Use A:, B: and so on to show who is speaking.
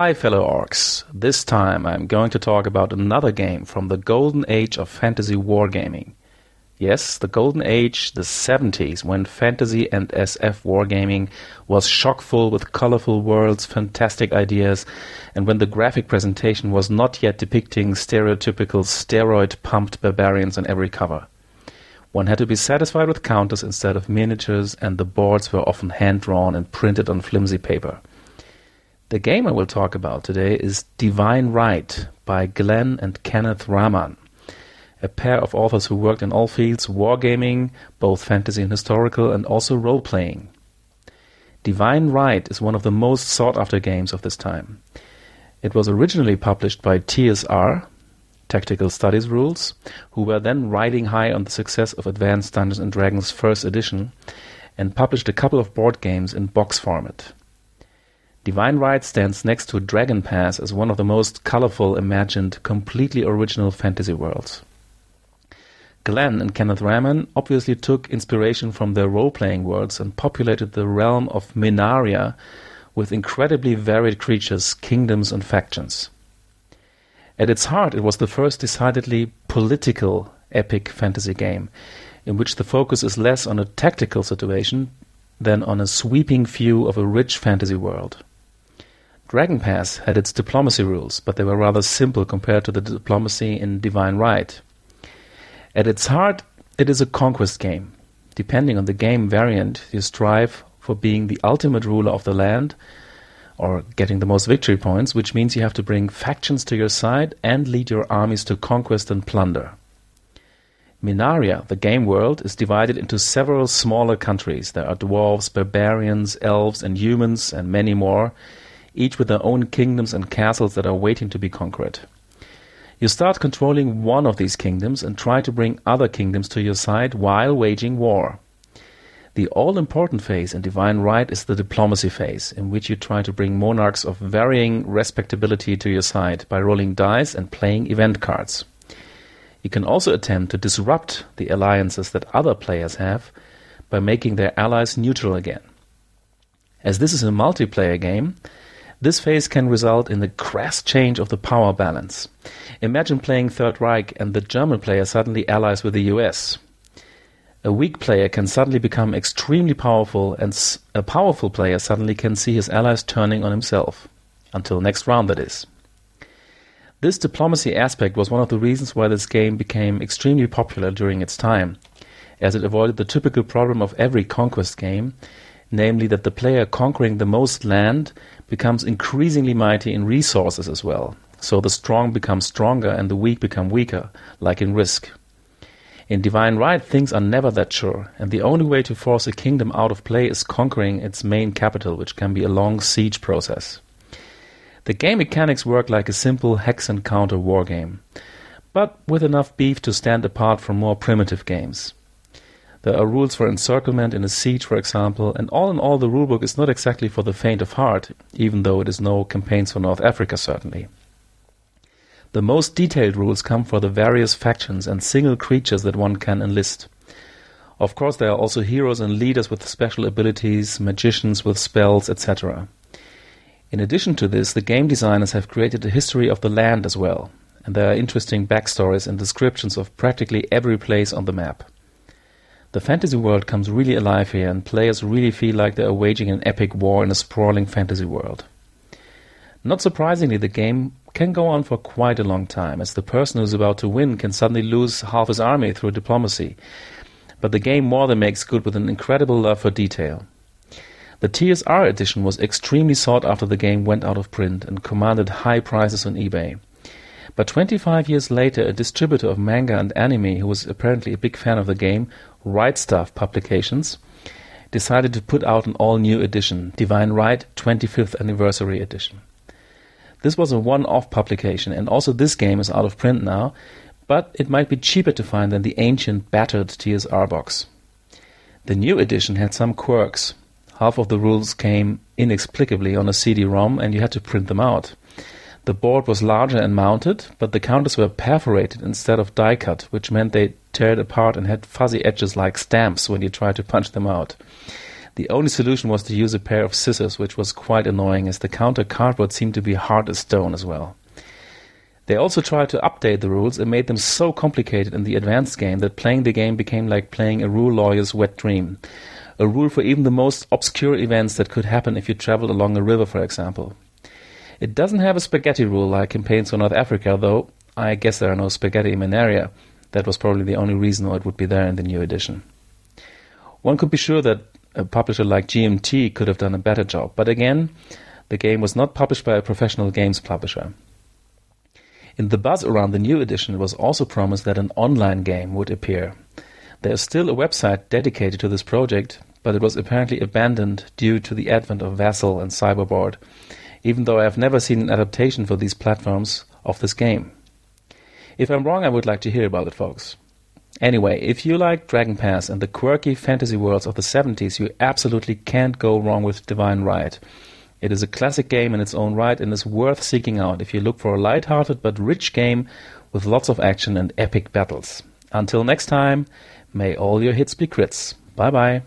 A: Hi, fellow orcs. This time I'm going to talk about another game from the golden age of fantasy wargaming. Yes, the golden age, the 70s, when fantasy and SF wargaming was chock-full with colorful worlds, fantastic ideas, and when the graphic presentation was not yet depicting stereotypical steroid-pumped barbarians on every cover. One had to be satisfied with counters instead of miniatures, and the boards were often hand-drawn and printed on flimsy paper. The game I will talk about today is Divine Right by Glenn and Kenneth Rahman, a pair of authors who worked in all fields wargaming, both fantasy and historical, and also role playing. Divine Right is one of the most sought after games of this time. It was originally published by TSR, Tactical Studies Rules, who were then riding high on the success of Advanced Dungeons and Dragons first edition, and published a couple of board games in box format. Divine Right stands next to Dragon Pass as one of the most colorful, imagined, completely original fantasy worlds. Glenn and Kenneth Rahman obviously took inspiration from their role-playing worlds and populated the realm of Minaria with incredibly varied creatures, kingdoms, and factions. At its heart, it was the first decidedly political epic fantasy game, in which the focus is less on a tactical situation than on a sweeping view of a rich fantasy world. Dragon Pass had its diplomacy rules, but they were rather simple compared to the diplomacy in Divine Right. At its heart, it is a conquest game. Depending on the game variant, you strive for being the ultimate ruler of the land or getting the most victory points, which means you have to bring factions to your side and lead your armies to conquest and plunder. Minaria, the game world, is divided into several smaller countries. There are dwarves, barbarians, elves, and humans, and many more, each with their own kingdoms and castles that are waiting to be conquered. You start controlling one of these kingdoms and try to bring other kingdoms to your side while waging war. The all important phase in Divine Right is the diplomacy phase, in which you try to bring monarchs of varying respectability to your side by rolling dice and playing event cards. You can also attempt to disrupt the alliances that other players have by making their allies neutral again. As this is a multiplayer game, this phase can result in a crass change of the power balance. Imagine playing Third Reich and the German player suddenly allies with the US. A weak player can suddenly become extremely powerful, and a powerful player suddenly can see his allies turning on himself. Until next round, that is. This diplomacy aspect was one of the reasons why this game became extremely popular during its time, as it avoided the typical problem of every conquest game, namely that the player conquering the most land becomes increasingly mighty in resources as well. So the strong become stronger and the weak become weaker, like in Risk. In Divine Right, things are never that sure, and the only way to force a kingdom out of play is conquering its main capital, which can be a long siege process. The game mechanics work like a simple hex and counter wargame, but with enough beef to stand apart from more primitive games. There are rules for encirclement in a siege, for example, and all in all, the rulebook is not exactly for the faint of heart, even though it is no campaigns for North Africa, certainly. The most detailed rules come for the various factions and single creatures that one can enlist. Of course, there are also heroes and leaders with special abilities, magicians with spells, etc. In addition to this, the game designers have created a history of the land as well, and there are interesting backstories and descriptions of practically every place on the map. The fantasy world comes really alive here, and players really feel like they are waging an epic war in a sprawling fantasy world. Not surprisingly, the game can go on for quite a long time, as the person who's about to win can suddenly lose half his army through diplomacy. But the game more than makes good with an incredible love for detail. The TSR edition was extremely sought after the game went out of print and commanded high prices on eBay. But 25 years later, a distributor of manga and anime, who was apparently a big fan of the game, Right Stuf Publications, decided to put out an all new edition, Divine Right 25th Anniversary Edition. This was a one off publication, and also this game is out of print now, but it might be cheaper to find than the ancient, battered TSR box. The new edition had some quirks. Half of the rules came inexplicably on a CD ROM, and you had to print them out. The board was larger and mounted, but the counters were perforated instead of die cut, which meant they teared apart and had fuzzy edges like stamps when you tried to punch them out. The only solution was to use a pair of scissors, which was quite annoying as the counter cardboard seemed to be hard as stone as well. They also tried to update the rules and made them so complicated in the advanced game that playing the game became like playing a rule lawyer's wet dream. A rule for even the most obscure events that could happen if you traveled along a river, for example. It doesn't have a spaghetti rule like Campaigns for North Africa, though I guess there are no spaghetti in Minaria. That was probably the only reason why it would be there in the new edition. One could be sure that a publisher like GMT could have done a better job, but again, the game was not published by a professional games publisher. In the buzz around the new edition, it was also promised that an online game would appear. There is still a website dedicated to this project, but it was apparently abandoned due to the advent of Vassal and Cyberboard, even though I have never seen an adaptation for these platforms of this game. If I'm wrong, I would like to hear about it, folks. Anyway, if you like Dragon Pass and the quirky fantasy worlds of the 70s, you absolutely can't go wrong with Divine Right. It is a classic game in its own right and is worth seeking out if you look for a light-hearted but rich game with lots of action and epic battles. Until next time, may all your hits be crits. Bye bye.